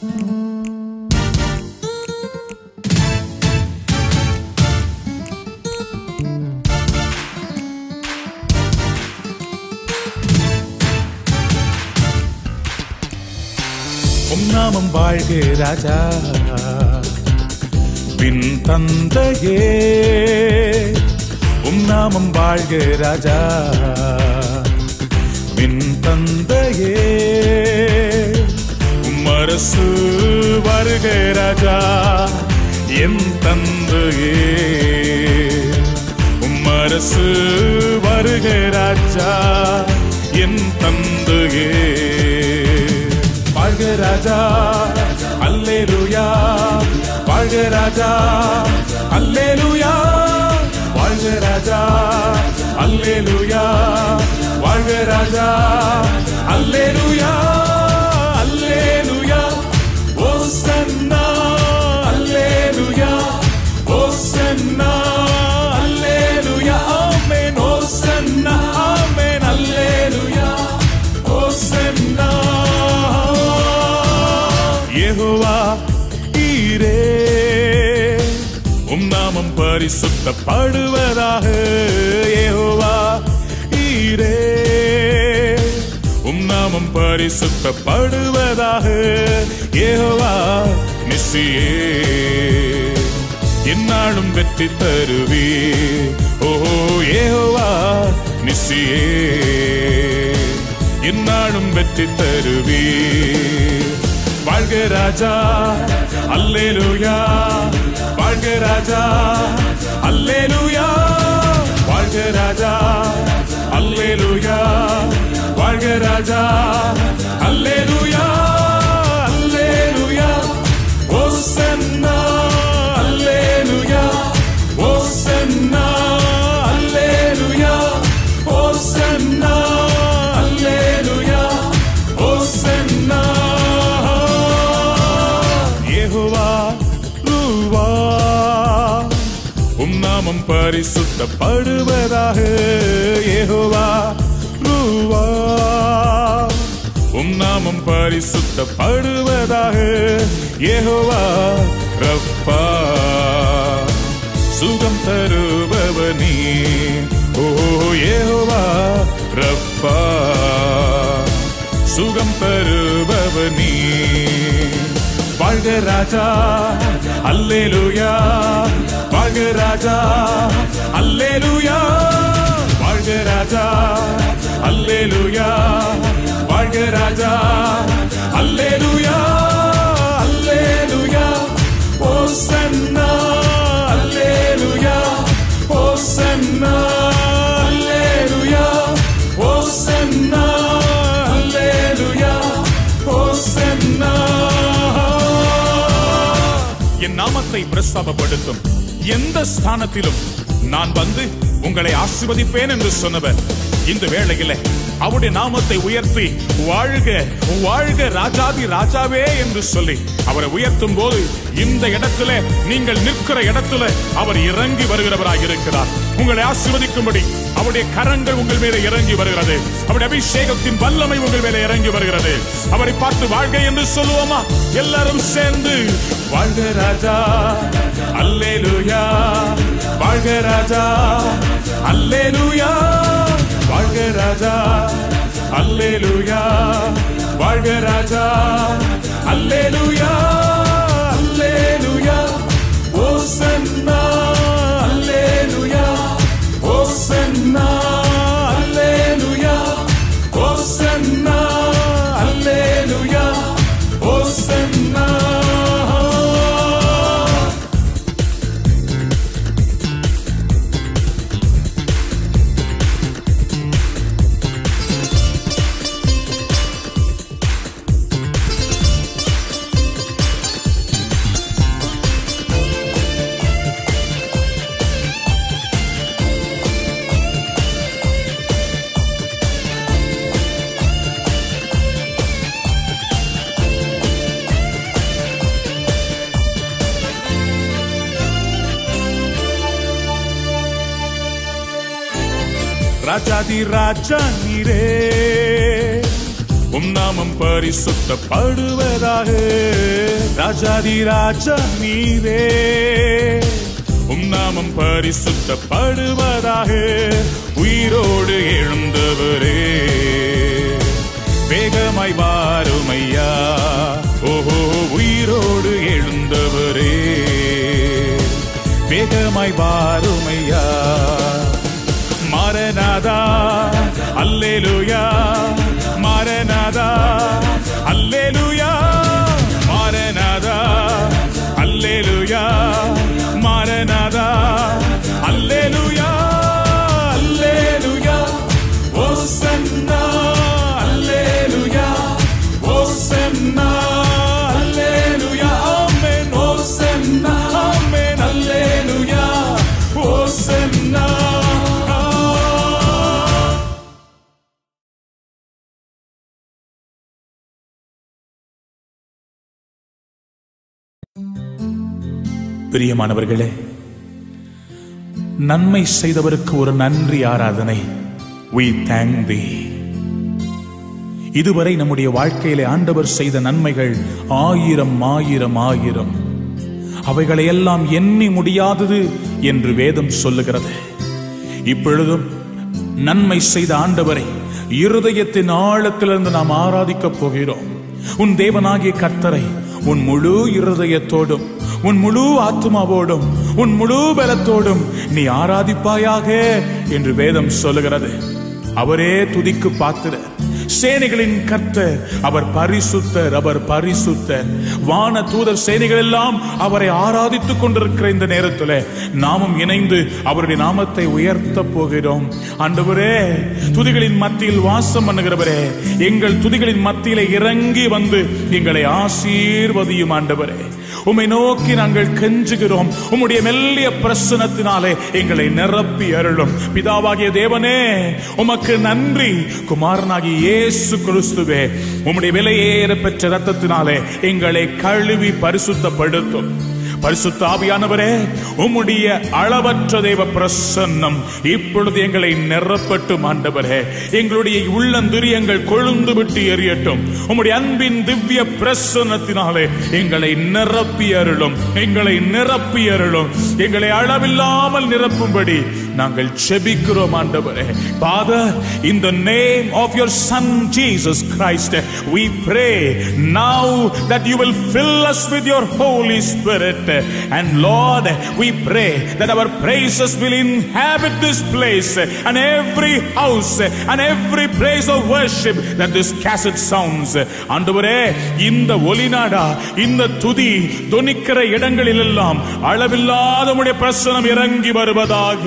நாமம் வாழ்க ராஜா. பின் தந்தையே. உம் நாமம் வாழ்க ராஜா. பின் தந்தையே. அரசு வருக ராஜா என் தந்தையே. உம் அரசு வருக ராஜா என் தந்தையே. வாழ்க ராஜா அல்லே ருயா வாழ்க ராஜா அல்லே அல்லேலூயா. வாழ்க ராஜா அல்லே அல்லேலூயா. வாழ்க ராஜா அல்லேலூயா அல்லேலூயா. நாமம் பரிசுத்தப்படுவதாக யெகோவா ஈரே. உம் நாமம் பரிசுத்தப்படுவதாக யெகோவா நிசியே என்னாலும் வெற்றி தருவே ஓஹோ யெகோவா நிசியே என்னாலும் வெற்றி தருவே வாழ்க ராஜா அல்லேலூயா. வாழ்க ராஜா அல்லேலூயா. வாழ்க ராஜா அல்லேலூயா. வாழ்க ராஜா அல்லேலூயா. அல்லேலூயா வருத்தப்படுவதாக ஏகோவா ரூவா. உம் நாமம் பரிசுத்தப்படுவதாக ஏகோவா ரப்பா. சுகம் தருபவனே ஓ ஏகோவா ரப்பா. சுகம் தருபவனே. வாழ்க ராஜா அல்லேலூயா. வாழ்க ராஜா. அல்லேலூயா. வாழ்க ராஜா. அல்லேலூயா. வாழ்க ராஜா. அல்லேலூயா. அல்லேலூயா. ஓசன்னா. அல்லேலூயா. ஓசன்னா. அல்லேலூயா. ஓசன்னா. என் நாமத்தை பிரஸ்தாபப்படுத்தும். எந்த ஸ்தானத்திலும் நான் வந்து உங்களை ஆசிர்வதிப்பேன் என்று சொன்னவர். இந்த வேளையில அவருடைய நாமத்தை உயர்த்தி வாழ்க வாழ்க ராஜாதி ராஜாவே என்று சொல்லி அவரை உயர்த்தும் போது இந்த இடத்துல நீங்கள் நிற்கிற இடத்துல அவர் இறங்கி வருகிறவராக இருக்கிறார் உங்களை ஆசிர்வதிக்கும்படி அவருடைய கரங்கள் உங்கள் மேலே இறங்கி வருகிறது. அவருடைய அபிஷேகத்தின் வல்லமை உங்கள் மேலே இறங்கி வருகிறது. அவரை பார்த்து வாழ்க என்று சொல்லுவோமா? எல்லாரும் சேர்ந்து வாழ்க ராஜா அல்லே லூயா வாழ்க ராஜா அல்லே லூயா வாழ்க ராஜா அல்லே லூயா வாழ்க ராஜா அல்லே பரிசுத்தப்படுவதாக ராஜாதி ராஜா நீரே. உம் நாமம் பரிசுத்தப்படுவதாக. உயிரோடு எழுந்தவரே. வேகமாய் வாருமையா. ஓஹோ உயிரோடு எழுந்தவரே. வேகமாய் வாருமையா. மாரநாதா அல்லேலுயா. மாரநாதா அல்லேலுயா மாரநாதா அல்லேலுயா மாரநாதா அல்லேலுயா. பிரியமானவர்களே நன்மை செய்தவருக்கு ஒரு நன்றி ஆராதனை. We thank இதுவரை நம்முடைய வாழ்க்கையிலே ஆண்டவர் செய்த நன்மைகள் ஆயிரம் ஆயிரம் ஆயிரம். அவைகளை எல்லாம் எண்ணி முடியாதது என்று வேதம் சொல்லுகிறது. இப்பொழுதும் நன்மை செய்த ஆண்டவரை இருதயத்தின் ஆழத்திலிருந்து நாம் ஆராதிக்கப் போகிறோம். உன் தேவனாகிய கர்த்தரை உன் முழு இருதயத்தோடும் உன் முழு ஆத்மாவோடும் உன் முழு பலத்தோடும் நீ ஆராதிப்பாயாக என்று வேதம் சொல்லுகிறது. அவரே துதிக்கு பாத்திரர் சேனைகளின் கர்த்தர் அவர் பரிசுத்தர் அவர் பரிசுத்தர் வான தூதர் சேனைகள் எல்லாம் அவரை ஆராதித்துக் கொண்டிருக்கிற இந்த நேரத்தில் நாமும் இணைந்து அவருடைய நாமத்தை உயர்த்த போகிறோம். ஆண்டவரே துதிகளின் மத்தியில் வாசம் பண்ணுகிறவரே எங்கள் துதிகளின் மத்தியிலே இறங்கி வந்து எங்களை ஆசீர்வதியும் ஆண்டவரே. உம்மை நோக்கி நாங்கள் கெஞ்சுகிறோம். உம்முடைய மெல்லிய பிரசனத்தினாலே எங்களை நிரப்பி அருளும். பிதாவாகிய தேவனே உமக்கு நன்றி. குமாரனாகி இயேசு கிறிஸ்துவே உம்முடைய விலையேற பெற்ற ரத்தத்தினாலே எங்களை கழுவி பரிசுத்தப்படுத்தும். பரிசுத்த ஆவியானவரே உம்முடைய அளவற்ற தேவ பிரசன்னம் இப்பொழுது எங்களை நிரப்பட்டும் ஆண்டவரே. எங்களுடைய உள்ளந்திரியங்கள் கொழுந்து விட்டு எரியட்டும். உம்முடைய அன்பின் திவ்ய பிரசன்னத்தினாலே எங்களை நிரப்பி அருளும் எங்களை நிரப்பி அருளும் எங்களை அளவில்லாமல் நிரப்பும்படி நாங்கள் செபிக்கிறோம் ஆண்டவரே Father in the name of your son Jesus Christ we pray now that you will fill us with your holy spirit and Lord we pray that our praises will inhabit this place and every house and every place of worship that this cassette sounds ஆண்டவரே இந்த ஒலிநாடா இந்த துதி தொனிக்கிற இடங்களில் எல்லாம் அளவில்லாத உம்முடைய பிரசனம் இறங்கி வருவதாக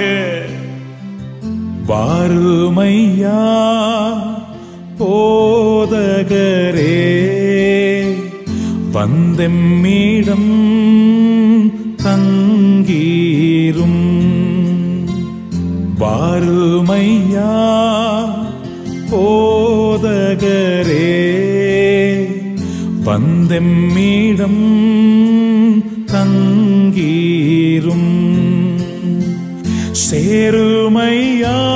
வாருமையா போதகரே வந்தெம்மீடம் தங்கீரும். வாருமையா போதகரே வந்தெம்மீடம் தங்கீரும். சேருமையா?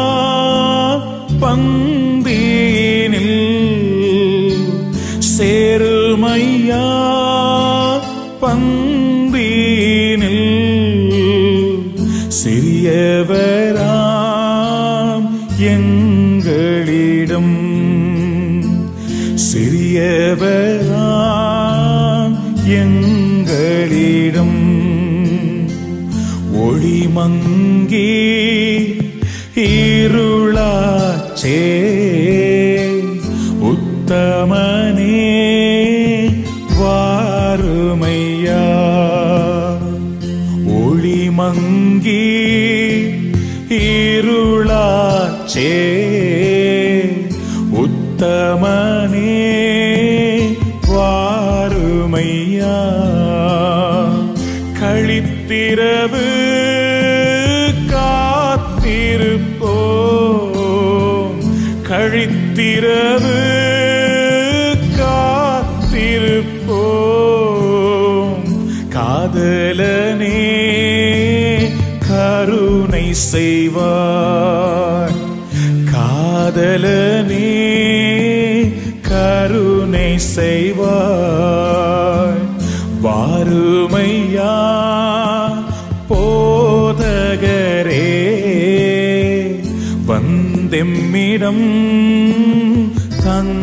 வாருமையா போதகரே வந்தெம்மிடம் தன்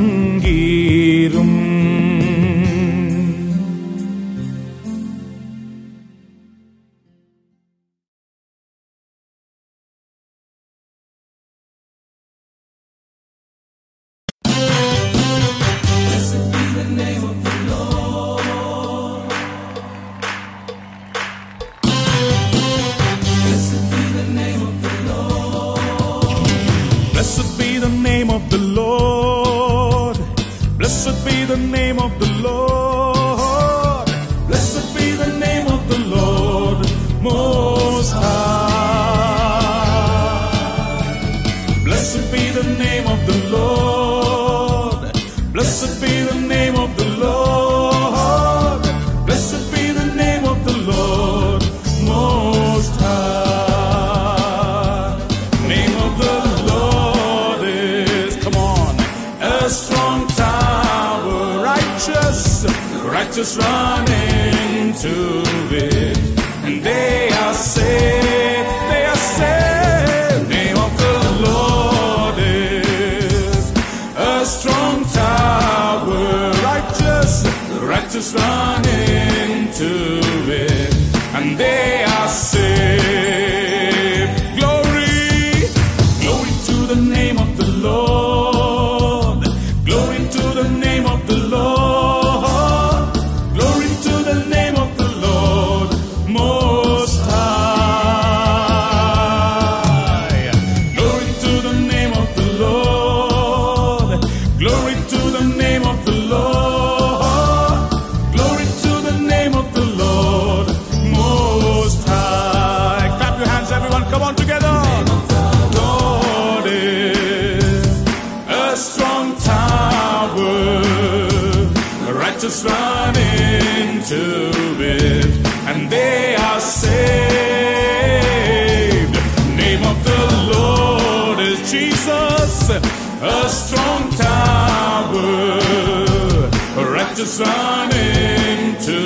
sun into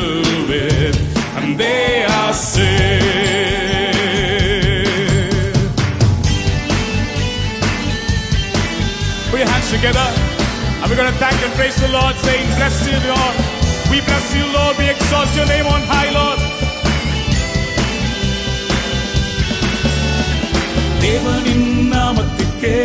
it, and they are saved. Put your hands together, and we're going to thank and praise the Lord, saying, Bless you, Lord. We bless you, Lord. We exalt your name on high, Lord. தேவனின் நாமத்துக்கே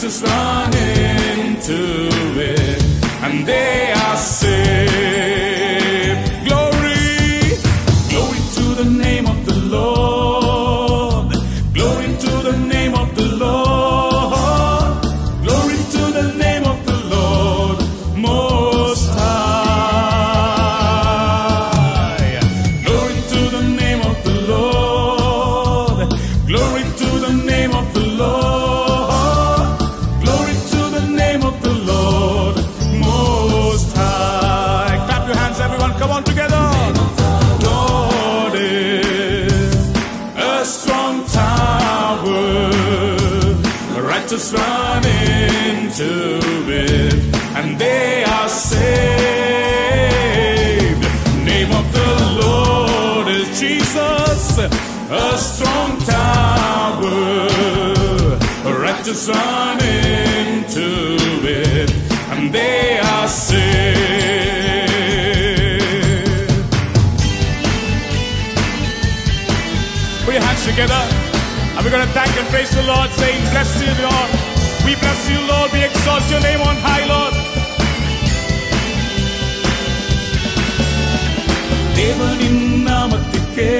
just run into it. And they into it, and they are saved. Put your hands together, and we're going to thank and praise the Lord, saying, Bless you, Lord. We bless you, Lord. We exalt your name on high, Lord. தேவனின் நாமத்துக்கே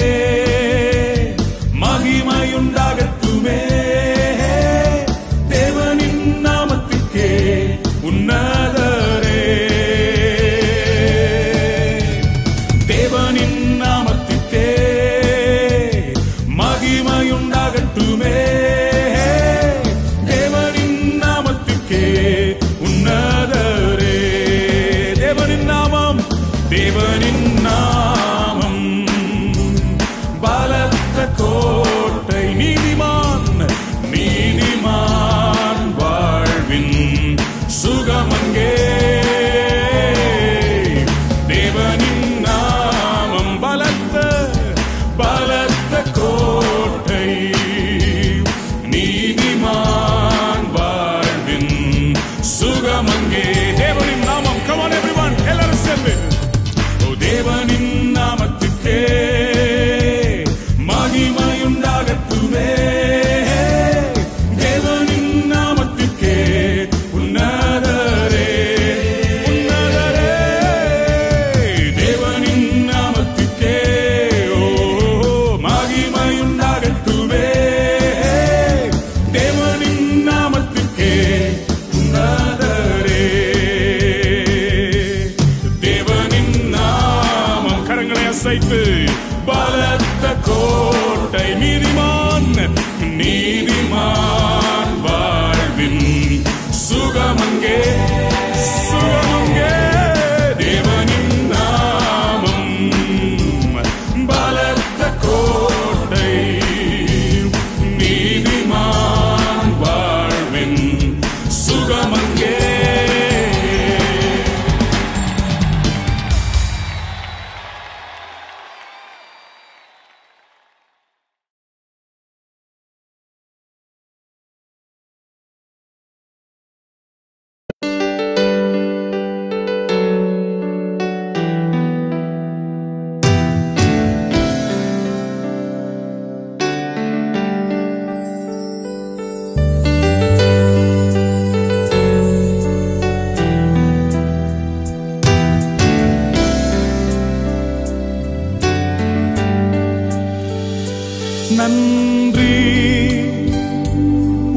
நன்றி.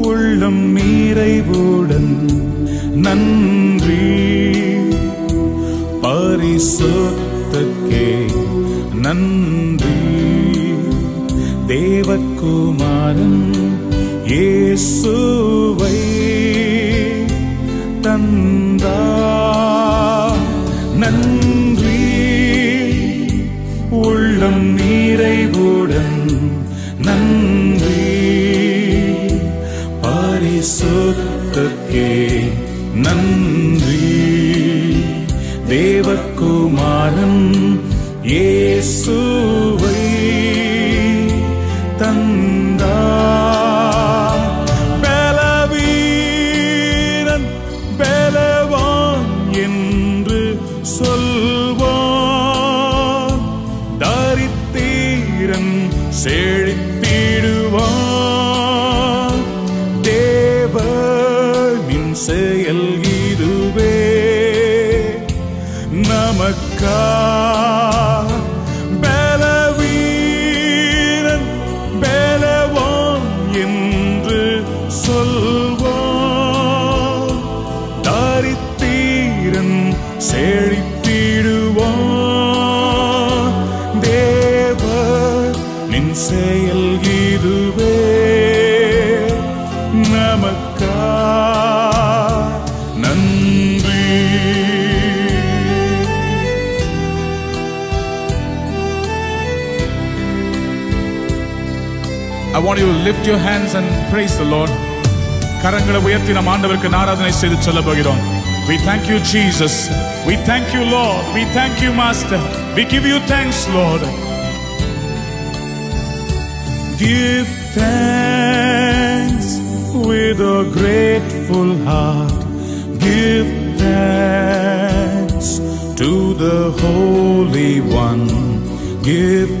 உள்ளம் நிறைவுடன் நன்றி. பரிசுத்தக்கே நன்றி. தேவக்குமாரன் இயேசுவை want you to lift your hands and praise the Lord. கரங்களை உயர்த்தி நம் ஆண்டவருக்கு ஆராதனை செய்து சொல்ல போகிறோம் We thank you Jesus. We thank you Lord. We thank you Master. We give you thanks Lord. Give thanks with a grateful heart. Give thanks to the Holy One. Give thanks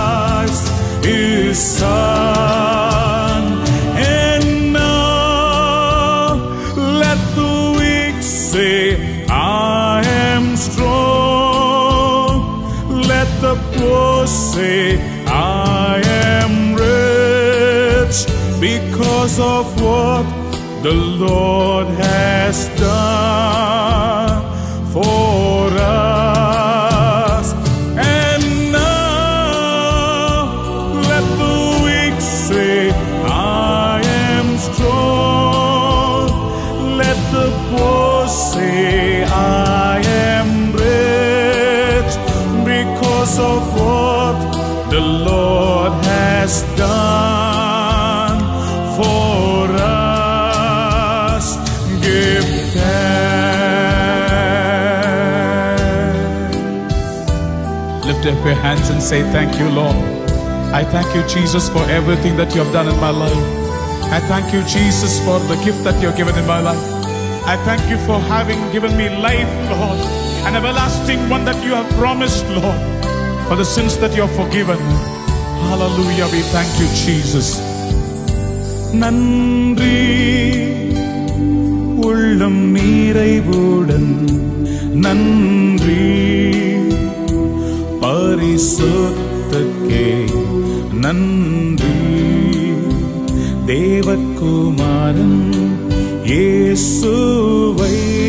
His Son. And now let the weak say, I am strong. Let the poor say, I am rich because of what the Lord has your hands and say, Thank you, Lord. I thank you, Jesus, for everything that you have done in my life. I thank you, Jesus, for the gift that you have given in my life. I thank you for having given me life, Lord, an everlasting one that you have promised, Lord, for the sins that you have forgiven. Hallelujah. We thank you, Jesus. நன்றி உள்ளம் நிறைவுடன் நன்றி பரிசுத்தக்கே. நன்றி. தேவகுமாரன் இயேசுவை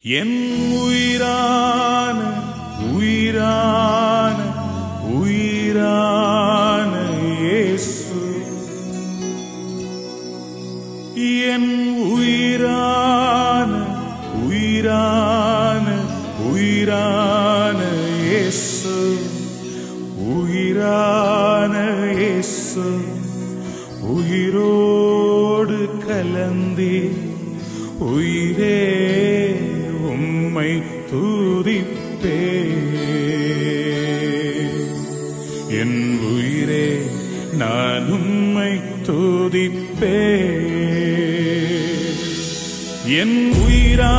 ¿Quién? பேர் என் உயிரா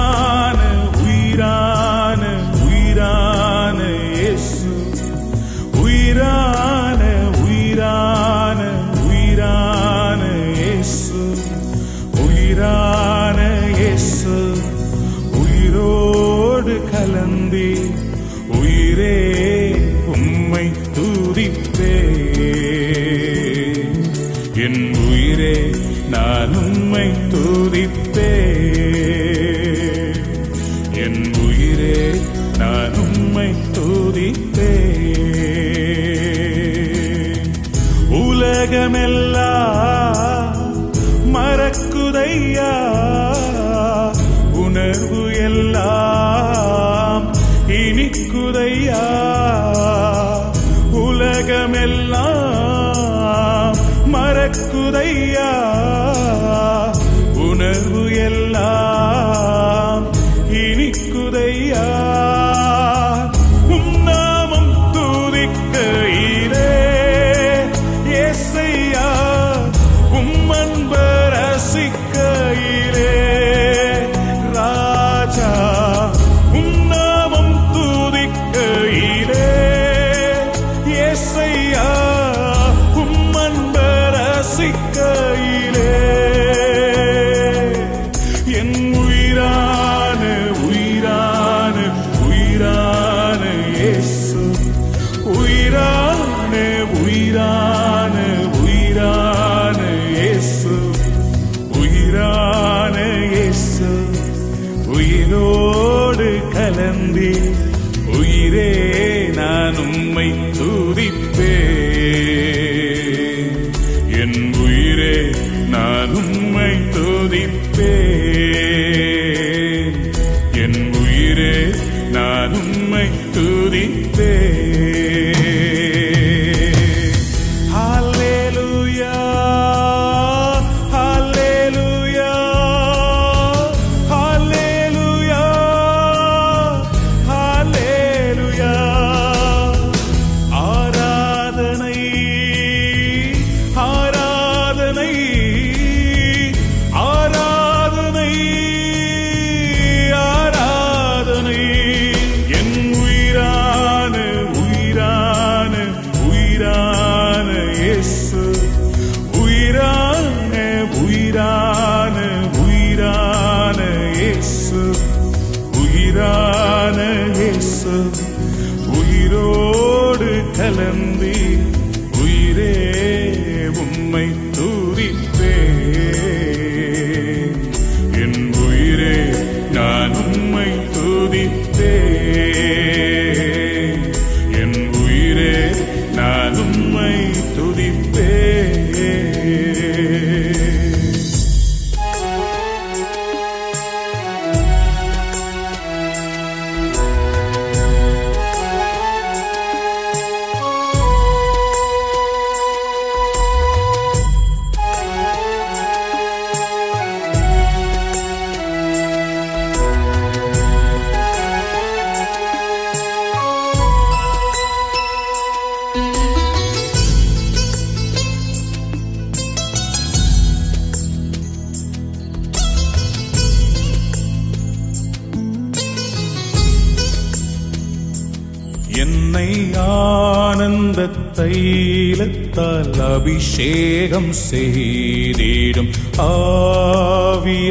அபிஷேகம் செய்திடும் ஆவியானவரே.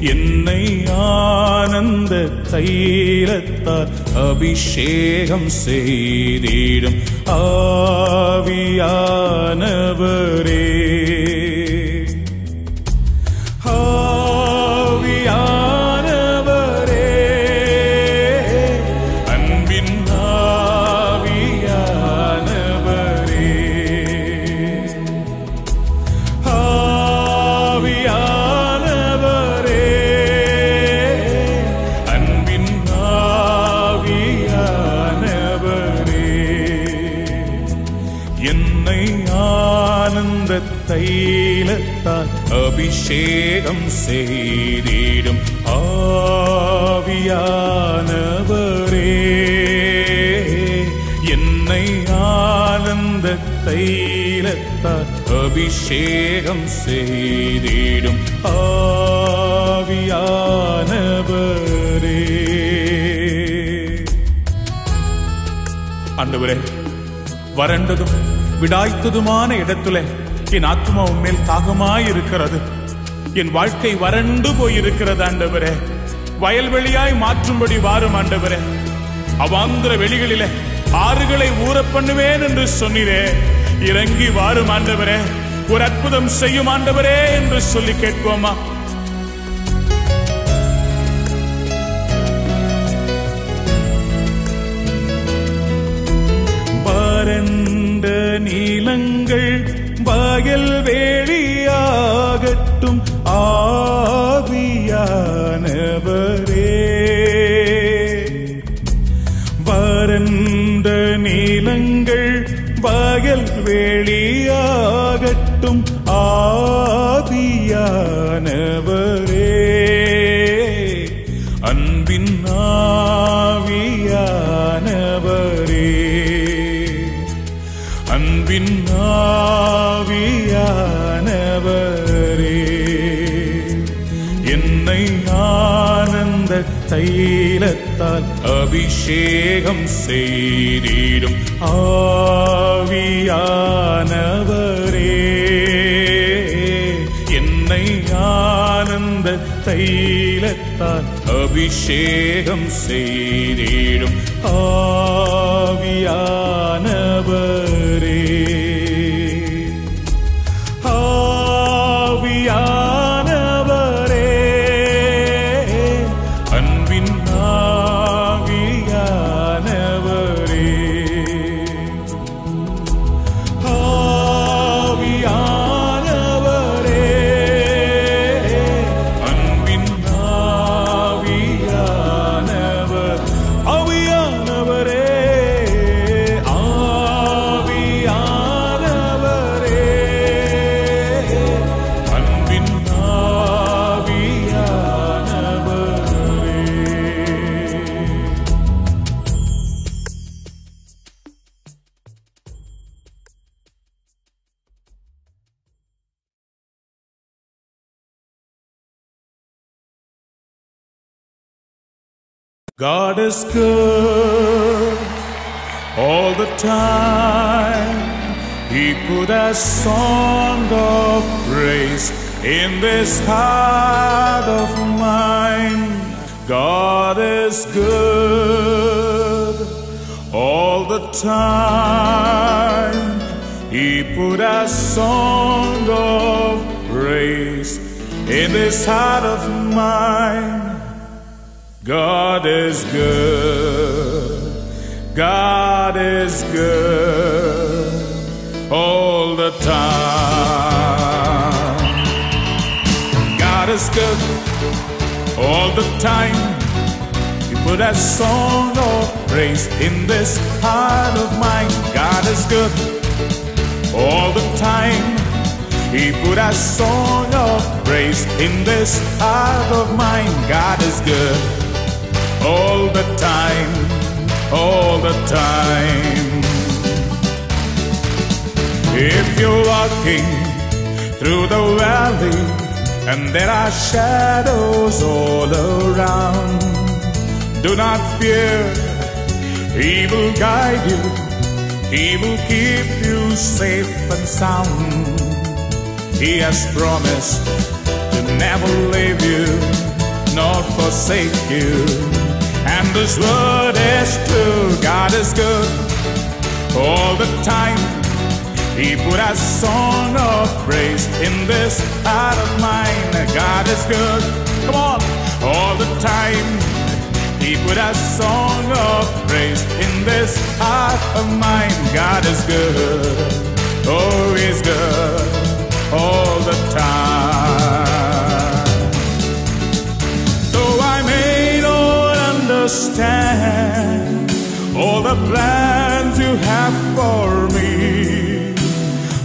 என்னை ஆனந்த தைலத்தால் அபிஷேகம் செய்திடும் ஆவியான அபிஷேகம் செய்திடும் ஆவியானவரே. ஆண்டவரே வறண்டதும் விடாய்த்ததுமான இடத்துல என் ஆத்மா உண்மையில் தாகமாய் இருக்கிறது என் வாழ்க்கை வறண்டு போயிருக்கிறது ஆண்டவரே. வயல்வெளியாய் மாற்றும்படி வாரும் ஆண்டவரே. அவாந்திர வெளிகளிலே ஆறுகளை ஊற பண்ணுவேன் என்று சொன்னீரே. இறங்கி வாரும் ஆண்டவரே. ஒரு அற்புதம் செய்யும் ஆண்டவரே என்று சொல்லி கேட்போமா? வறண்ட நீளங்கள் வயல் வேளியாகட்டும் ஆவியானவரே. வறண்ட நீளங்கள் ஆவியானவரே அன்பின் ஆவியானவரே. அன்பின் ஆவியானவரே. என்னை ஆனந்த தைலத்தால் அபிஷேகம் செய்திடும். ஆ ஆனந்த தைலத்தால் அபிஷேகம் செய்திடும் God is good all the time. He put a song of praise in this heart of mine. God is good all the time. He put a song of praise in this heart of mine. God is good. God is good all the time. God is good all the time. You put a song of praise in this heart of mine. God is good all the time. He put a song of praise in this heart of mine. God is good all the time, all the time. If you're walking through the valley and there are shadows all around, do not fear, He will guide you, He will keep you safe and sound. He has promised to never leave you nor forsake you. And His word is true. God is good all the time. He put a song of praise in this heart of mine. God is good. Come on, all the time. He put a song of praise in this heart of mine. God is good. Oh, He's good all the time. Understand all the plans you have for me,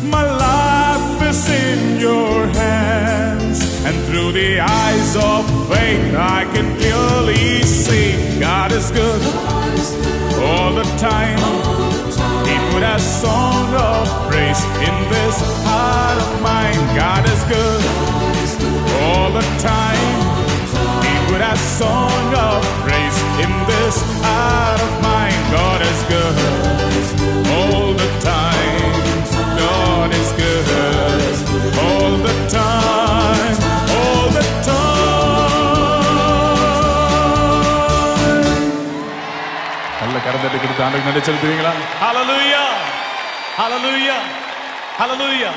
my life is in your hands. And through the eyes of faith, I can clearly see God is good all the time. He put a song of praise in this heart of mine. God is good all the time. He put a song of in this heart of mine. God is good all the time. God is good all the time. All the time. நல்ல கரந்தட்டு கொடுத்து ஆண்டுக்கு நன்றி செலுத்துவீங்களா ஹalleluya ஹalleluya ஹalleluya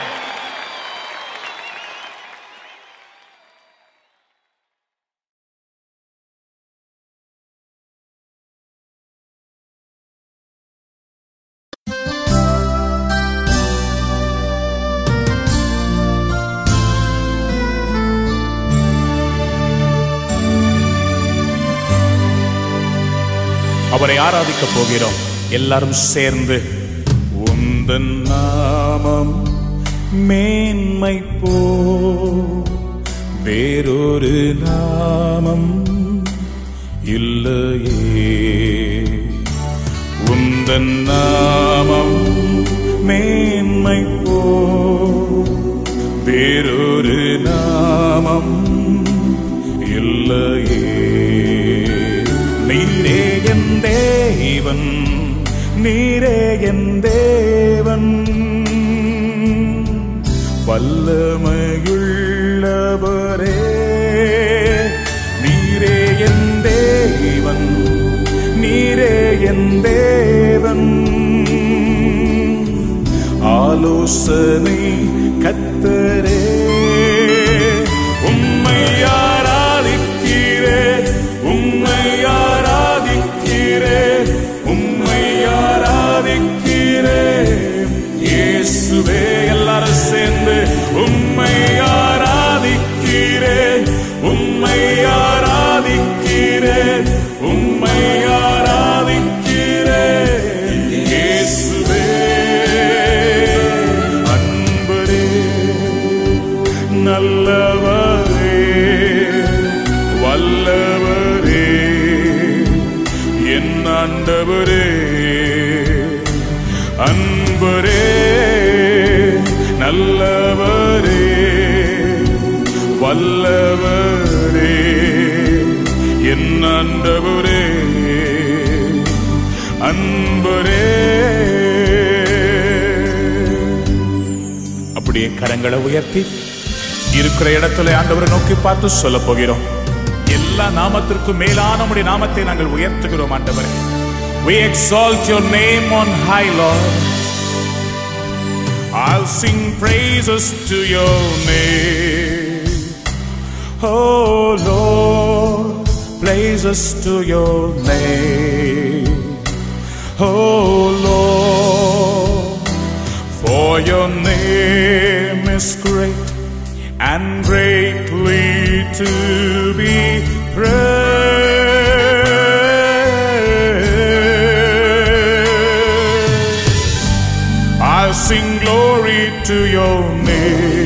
அவரை ஆராதிக்க போகிறோம். எல்லாரும் சேர்ந்து உந்தன் நாமம் மேன்மை போ வேறொரு நாமம் இல்லையே. உந்தன் நாமம் மேன்மை போ வேறொரு நாமம் தேவன் நீரே என் தேவன். வல்லமையுள்ளவரே நீரே என் தேவன் நீரே என் தேவன். ஆலோசனை கத் இயேசுவே ஆண்டவரே அன்பரே அப்படியே கரங்களை உயர்த்தி இருக்கிற இடத்துல ஆண்டவரை நோக்கி பார்த்து சொல்ல போகிறோம் எல்லா நாமத்திற்கும் மேலான நம்முடைய நாமத்தை நாங்கள் உயர்த்துகிறோம் ஆண்டவரே We exalt your name on high, Lord. I'll sing praises to your name. Oh Lord, praises to your name. Oh Lord, for your name is great and greatly to be praised. I'll sing glory to your name.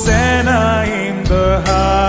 Hosanna in the high.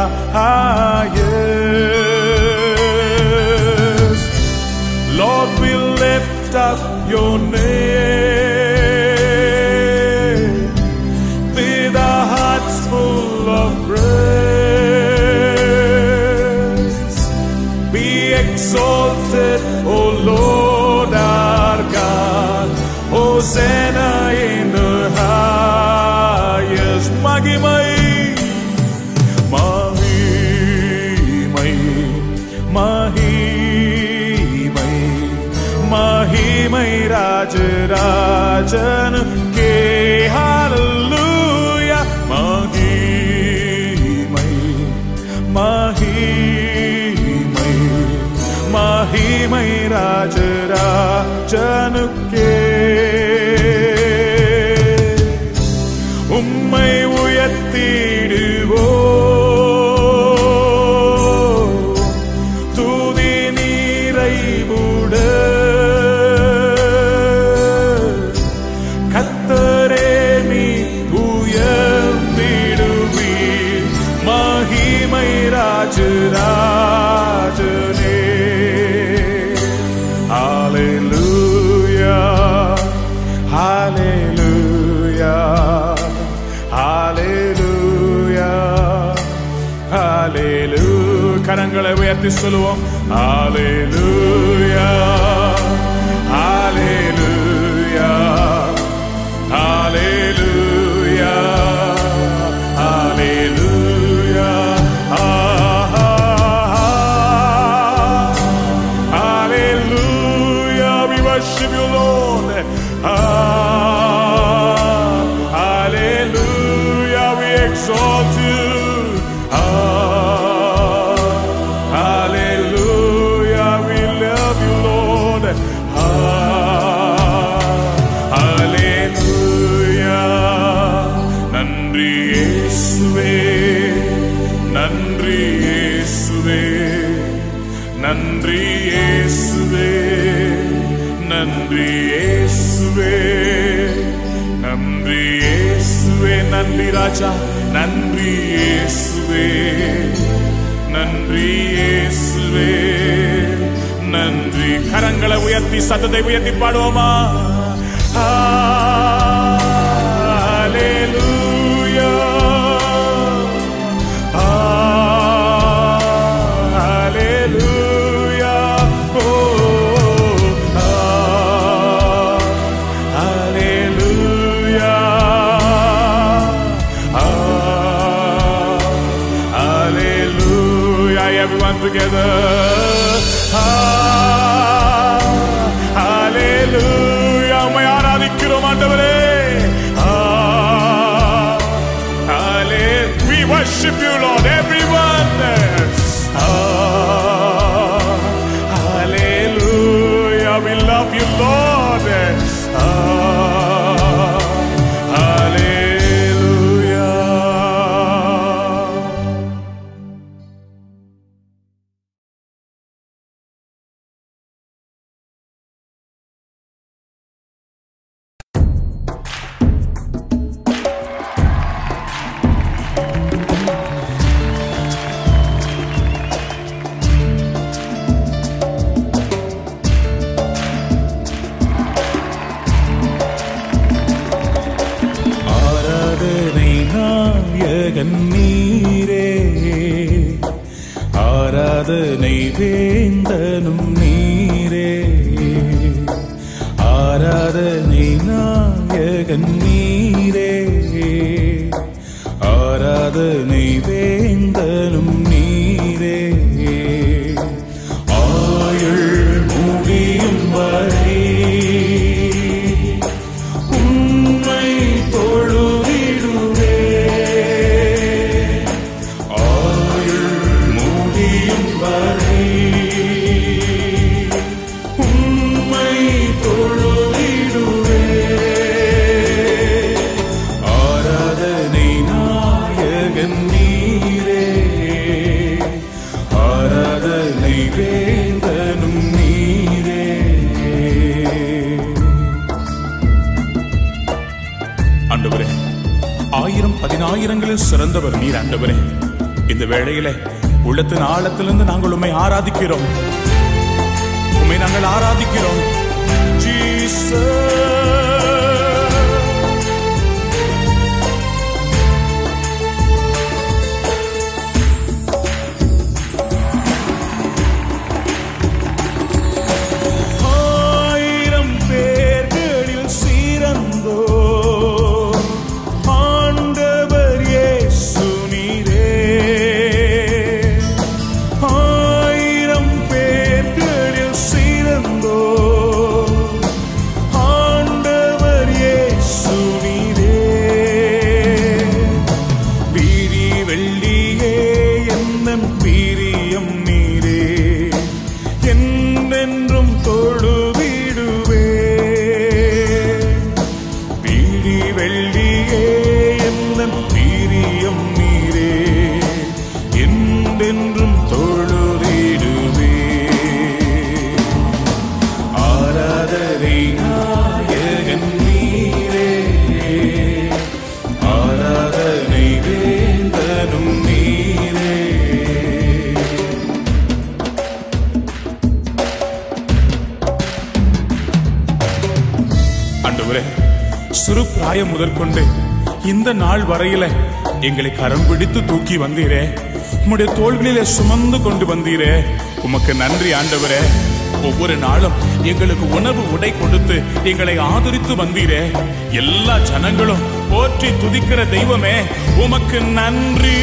exalt you. Ah, hallelujah, we love you, Lord. Ah, hallelujah, Nandri Yeswe, Nandri Yeswe, Nandri Yeswe, Nandri Yeswe, Nandri Yeswe, Nandri Raja. இயேசுவே. நன்றி இயேசுவே. நன்றி. கரங்களை உயர்த்தி சத்தத்தை உயர்த்தி பாடுவோமா? அழகன் நீரே. ஆராதனை வேந்தனும் நீரே. ஆராதனை நாயகன் நீ சிறந்தவர் நீர் ஆண்டவரே இந்த வேளையிலே உள்ளத்தின் ஆழத்திலிருந்து நாங்கள் உம்மை ஆராதிக்கிறோம். உண்மை நாங்கள் ஆராதிக்கிறோம். சிறு முதற்கொண்டு இந்த நாள் வரையில எங்களை கரம் பிடித்து தூக்கி வந்தீரே. உம்முடைய தோள்களிலே சுமந்து கொண்டு வந்தீரே. உமக்கு நன்றி ஆண்டவரே. ஒவ்வொரு நாளும் எங்களுக்கு உணவு உடை கொடுத்து எங்களை ஆதரித்து வந்தீரே. எல்லா ஜனங்களும் போற்றி துதிக்கிற தெய்வமே உமக்கு நன்றி.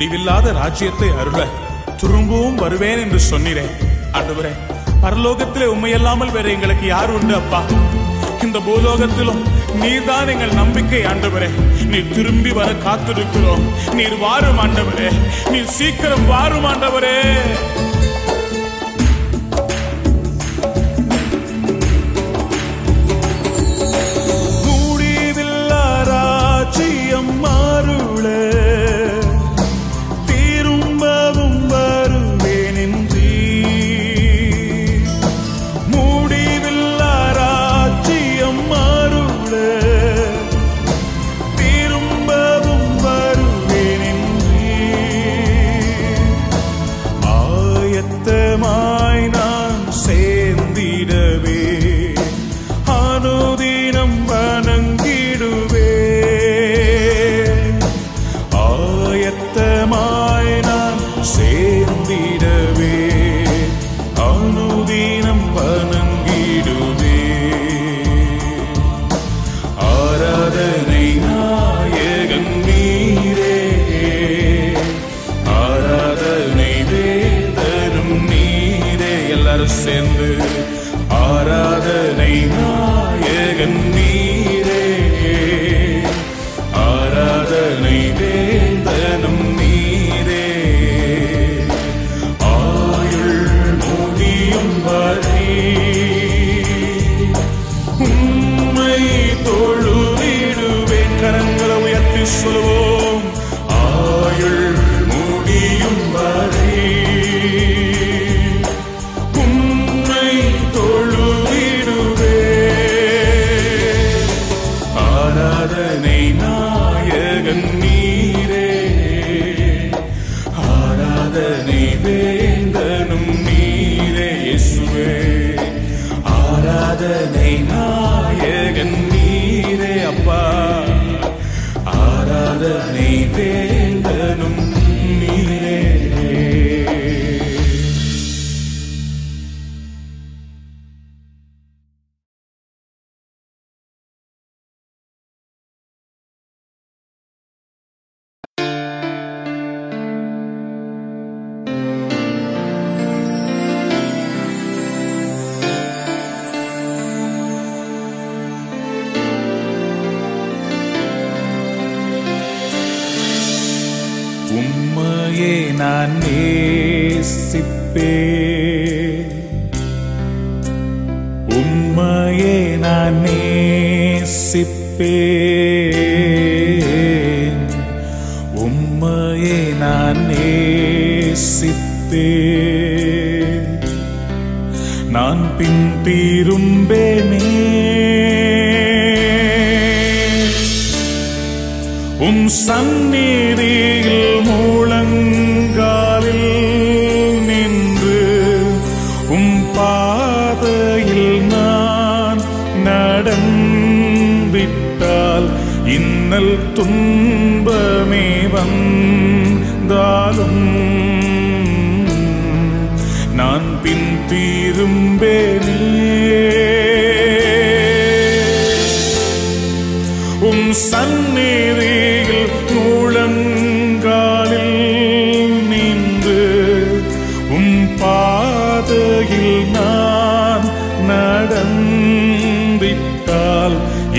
முடிவில்லாத ராஜ்யத்தை அருள திரும்பவும் வருவேன் என்று சொன்னீரே. ஆண்டவரே பரலோகத்திலே உண்மையல்லாமல் வேற எங்களுக்கு யார் உண்டு அப்பா? இந்த பூலோகத்திலும் நீர்தான் எங்கள் நம்பிக்கை ஆண்டவரே. நீர் திரும்பி வர காத்திருக்கிறோம். நீர் வாரும் ஆண்டவரே. நீர் சீக்கிரம் வாரும் ஆண்டவரே.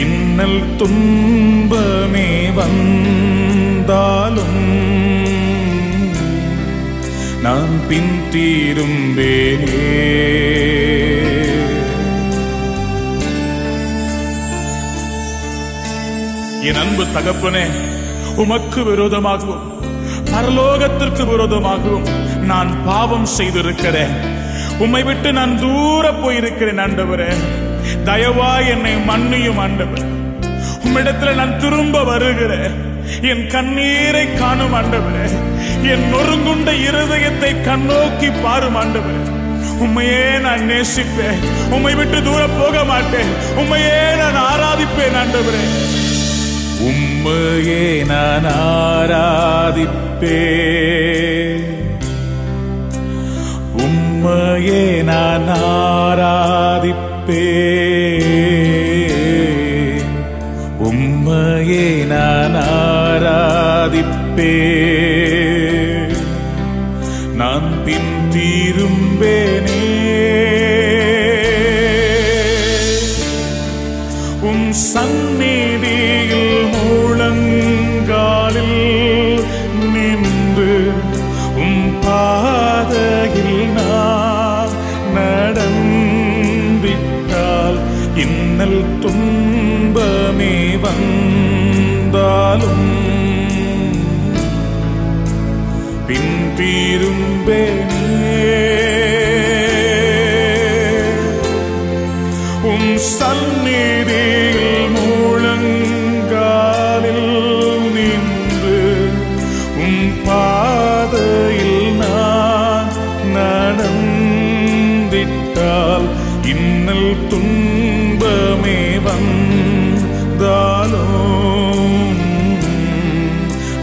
இன்னல் துன்பமே வந்தாலும் நான் பின் தீரும்பேனே. என் அன்பு தகப்பனே உமக்கு விரோதமாகவும் பரலோகத்திற்கு விரோதமாகவும் நான் பாவம் செய்திருக்கிறேன். உம்மை விட்டு நான் தூர போயிருக்கிறேன் ஆண்டவரே. தயவா என்னை மன்னியும் ஆண்டவர். உம்மிடத்துல நான் திரும்ப வருகிறேன். என் கண்ணீரை காணும் ஆண்டவரே. என் நொறுங்குண்ட இருதயத்தை கண்ணோக்கி பாரும் ஆண்டவரே. உண்மையே நான் நேசிப்பேன். உண்மை விட்டு தூர போக மாட்டேன். உண்மையே நான் ஆராதிப்பேன் ஆண்டவரே. உண்மையே நான் ஆராதிப்பே உம்மையே நான் பார்ப்பே. உம்மையே நான் ஆராதிப்பே.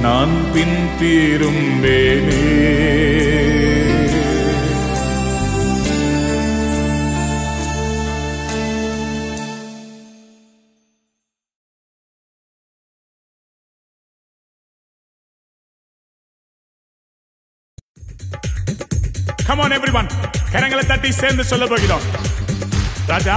நான் பின் திரும்பேனே Come on everyone. கரங்களை தட்டி சேர்ந்து சொல்ல போகிறோம். ராஜா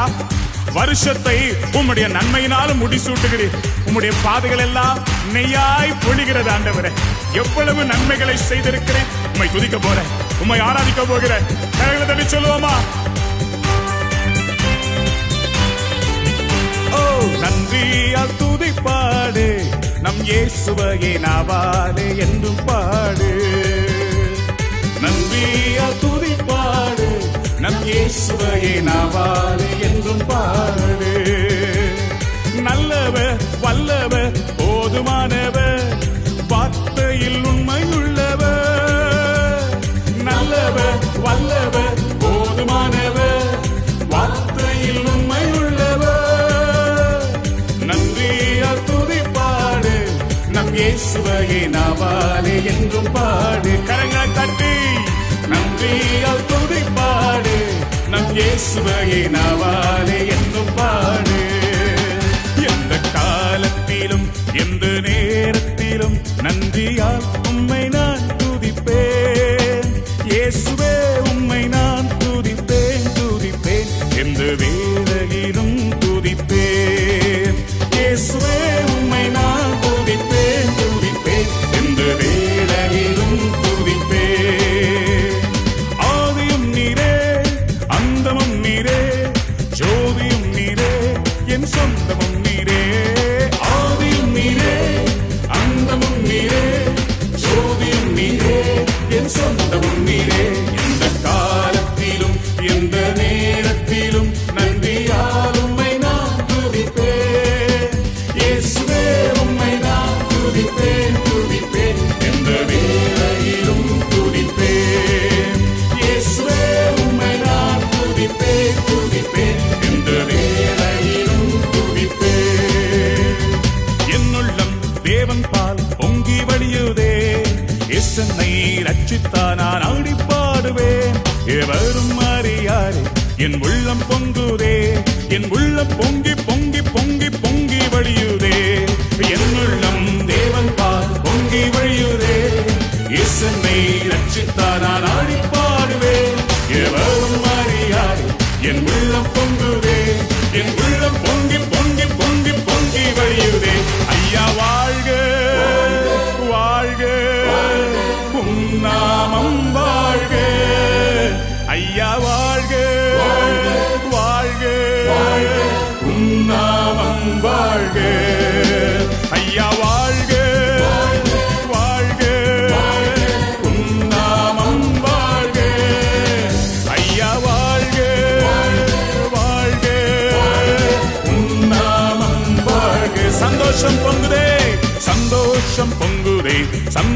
வருஷத்தை உம்முடைய நன்மையினாலும் முடிசூட்டுகிறீர். உம்முடைய பாதைகள் எல்லாம் நெய்யாய் பொழிகிறது ஆண்டவரே. எவ்வளவு நன்மைகளை செய்திருக்கிறேன். உம்மை துதிக்க போறேன் உம்மை ஆராதிக்க போகிறேன் தட்டி சொல்லுவோமா? ஓ நன்றியால் துதிப்பாடு. நம் இயேசுவையே நாவாலே என்றும் பாடு. நன்றியால் துதிப்பாடு இயேசுவையே நாவாலே என்றும் பாடு. நல்லவர் வல்லவர் போதுமானவர் வார்த்தையில் உண்மையுள்ளவர் நல்லவ வல்லவ போதுமானவ வார்த்தையில் உண்மையுள்ளவர் நன்றியால் துதிப்பாடு நம் இயேசுவையே நாவாலே என்றும் பாடு. கரங்கள் தட்டி நன்றியால் துதிப்பாடு இயேசுவையே நாவாலே என்றும் பாடு. எந்த காலத்திலும் எந்த நேரத்திலும் நன்றியால் உம்மை நான் துதிப்பேன். இயேசுவே சொந்தமும் நீரே. என் உள்ளம் பொங்கி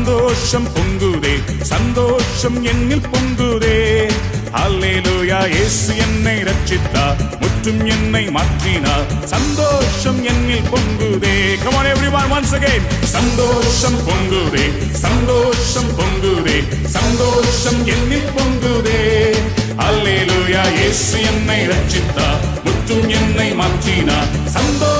சந்தோஷம் பொங்குதே சந்தோஷம் என்னில் பொங்குதே. அல்லேலூயா இயேசு என்னை ரட்சித்தார் முற்றும் என்னை மாற்றினார் சந்தோஷம் என்னில் பொங்குதே. கமான் on everyone once சந்தோஷம் பொங்குதே சந்தோஷம் பொங்குதே சந்தோஷம் என்னில் பொங்குதே. அல்லேலூயா இயேசு என்னை ரட்சித்தார் முற்றும் என்னை மாற்றினார் சந்தோஷம்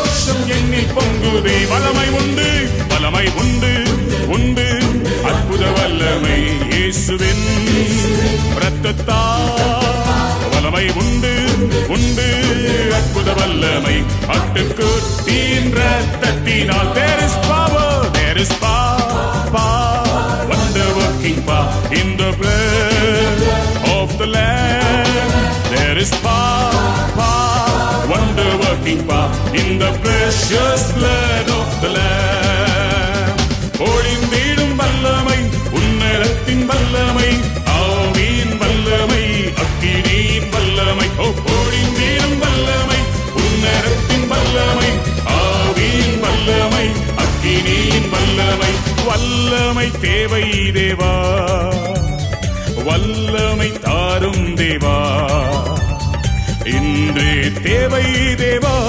ரத்தத்தா வல்லமை உண்டு உண்டு அற்புத வல்லமை பட்டுக்குட்டின் ரத்தத்தினால் there is power there is power power wonder working power in the blood of the lamb there is power power wonder working power in the precious blood of the lamb வல்லமை தேவை தேவா. வல்லமை தாரும் தேவா. இன்று தேவை தேவா.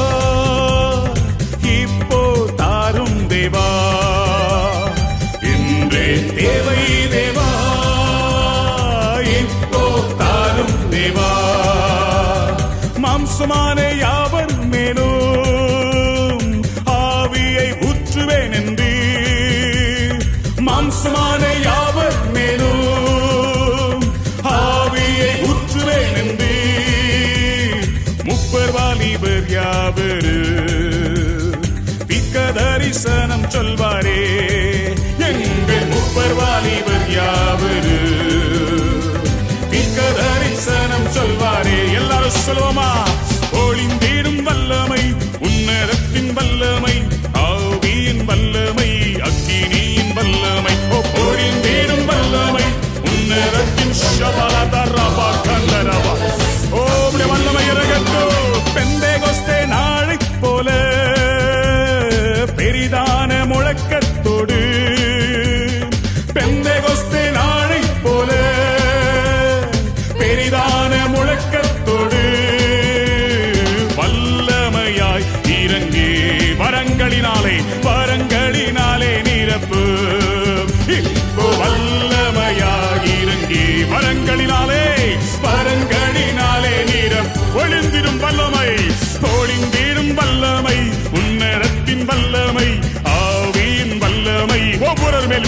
எல்லாரும் சொல்லுவோமா ஒளிந்தீடும் வல்லமை உன்னதத்தின் வல்லமை ஆவியின் வல்லமை அக்கினியின் வல்லமை. ஓ, ஒளிந்தீடும் வல்லமை உன்னதத்தின் ஷபலதரபா கல்லரபா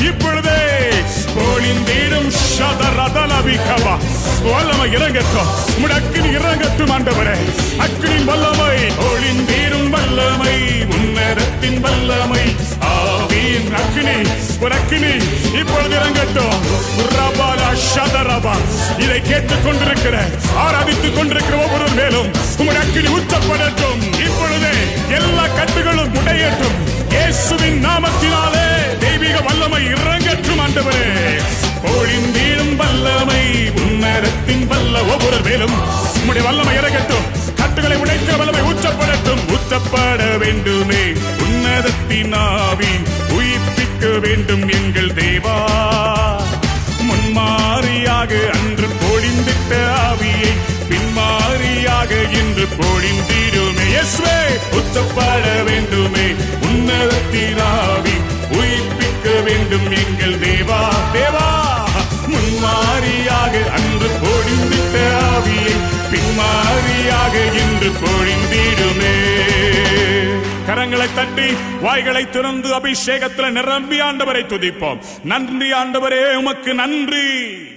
இப்பொழுதே ஒளிந்திடும் சதரதலபிகவா வல்லமை இறங்கட்டும் முடக்கின் இறங்கட்டும் ஆண்டவரே. அக்கினின் வல்லமை ஒளிந்தீரும் வல்லமை உன்னரத்தின் வல்லமை. ஆவியின் அக்கினி ஒரு அக்கினி இப்பொழுது இறங்கட்டும். ரபாலா ஷதரபா. இதை கேட்டுக் கொண்டிருக்கிற ஆராதித்துக் கொண்டிருக்கிற ஒவ்வொரு மேலும் உங்களுடைய அக்கினி உச்சப்படட்டும். இப்பொழுதே எல்லா கட்டுகளும் உடையட்டும். இயேசுவின் நாமத்தினாலே தெய்வீக வல்லமை இறங்கற்றும் ஆண்டவரே. ஒளிந்தீடும் வல்லமை உன்னரத்தின் வல்ல ஒவ்வொரு மேலும். உம்முடைய வல்லமை இறங்கட்டும். கட்டுகளை உடைக்கிற வல்லமை உச்சப்படட்டும் உச்சப்பட வேண்டுமே உன்னதத்தின் ஆவி. உயிர்ப்பிக்க வேண்டும் எங்கள் தேவா. முன்மாறியாக அன்று பொழிந்திட்ட ஆவியை பின்மாறியாக இன்று பொழிந்திடுமே. எஸ்வே உச்சப்பட வேண்டுமே. உன்னதத்தினாவி உயிர்ப்பிக்க வேண்டும் எங்கள் தேவா தேவா. முன்மாறியாக அன்று பொழிந்திட்ட ஆவியை பின்மாறியாக இன்று பொழிந்திடுமே. கரங்களை தட்டி வாய்களை திறந்து அபிஷேகத்தில் நிரம்பி ஆண்டவரை துதிப்போம். நன்றி ஆண்டவரே உமக்கு நன்றி.